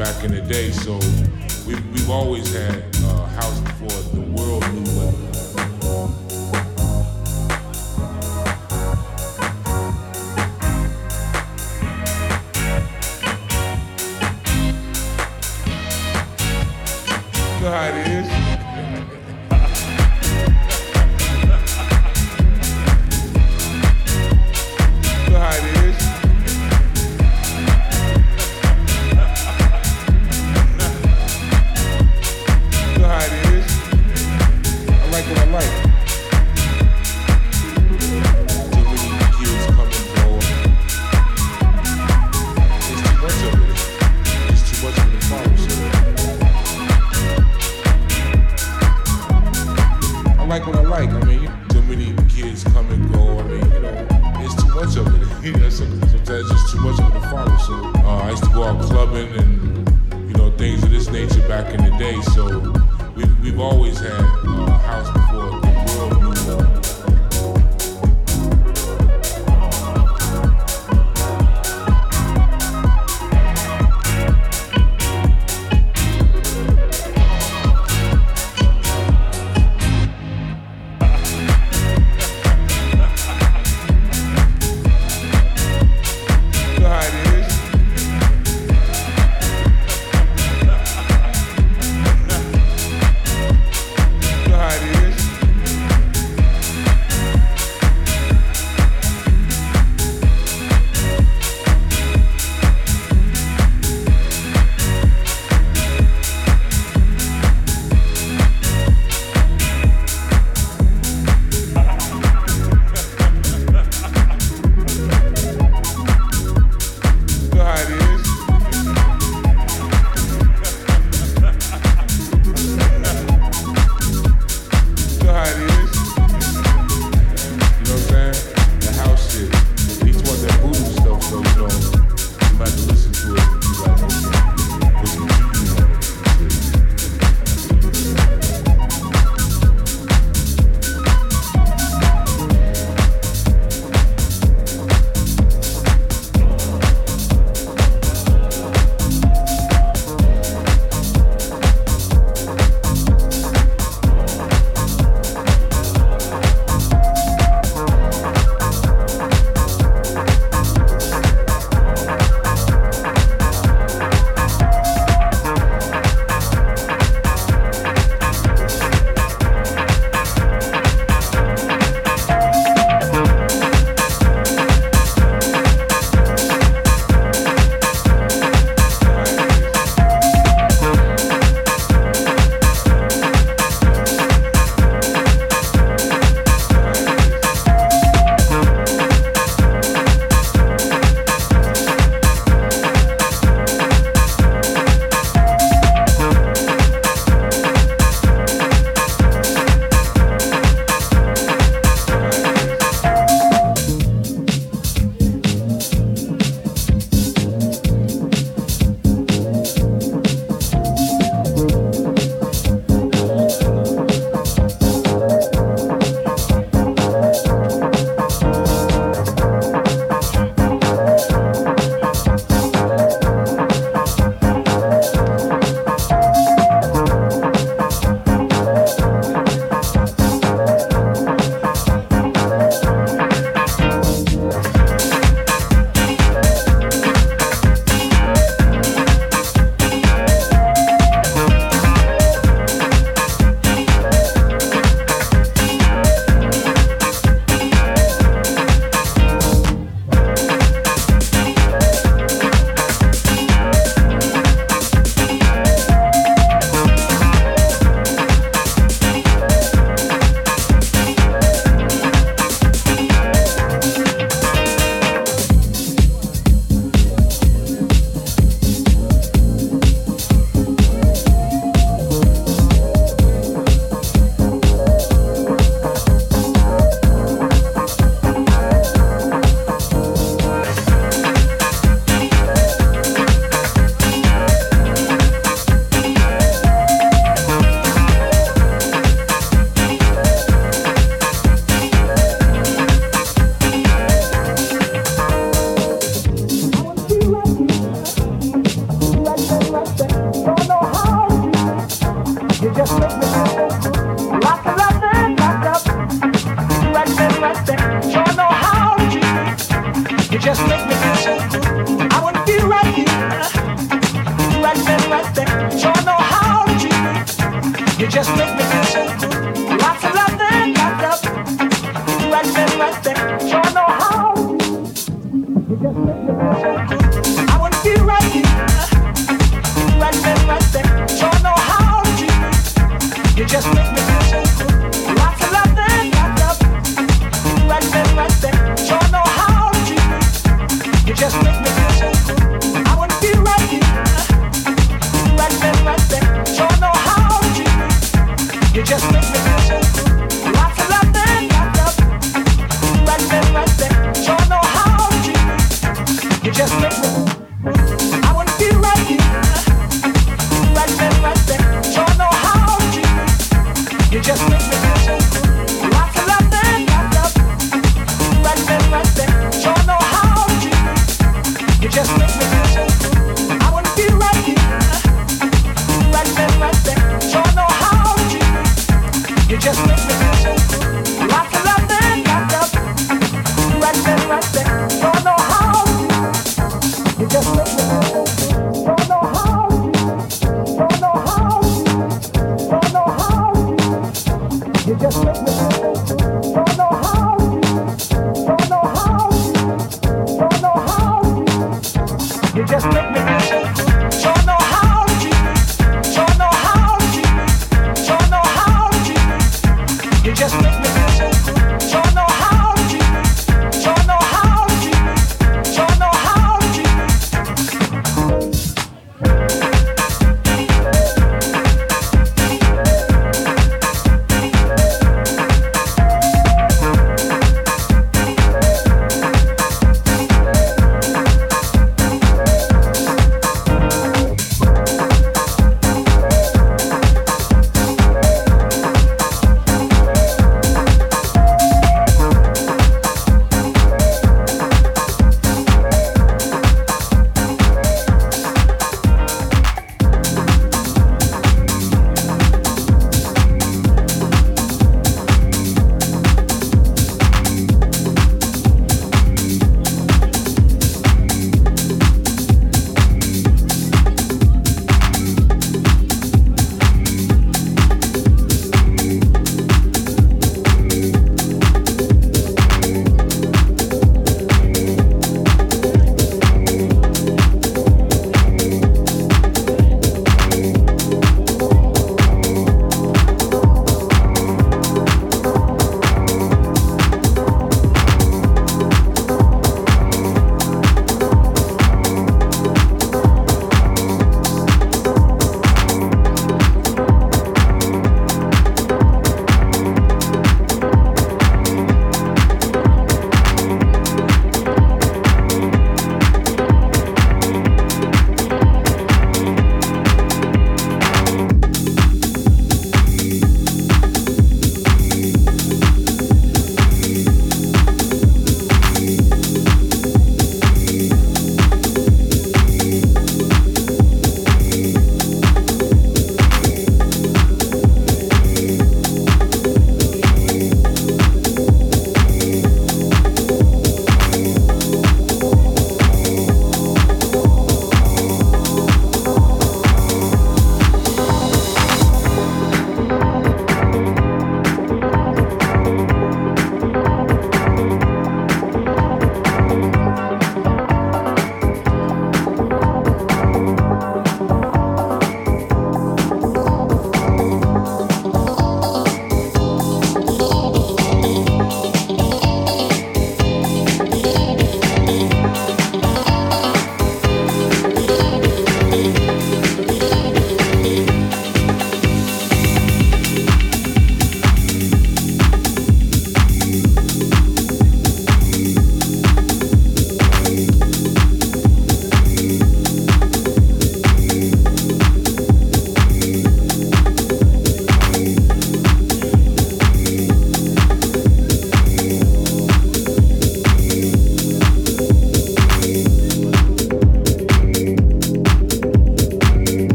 back in the day, so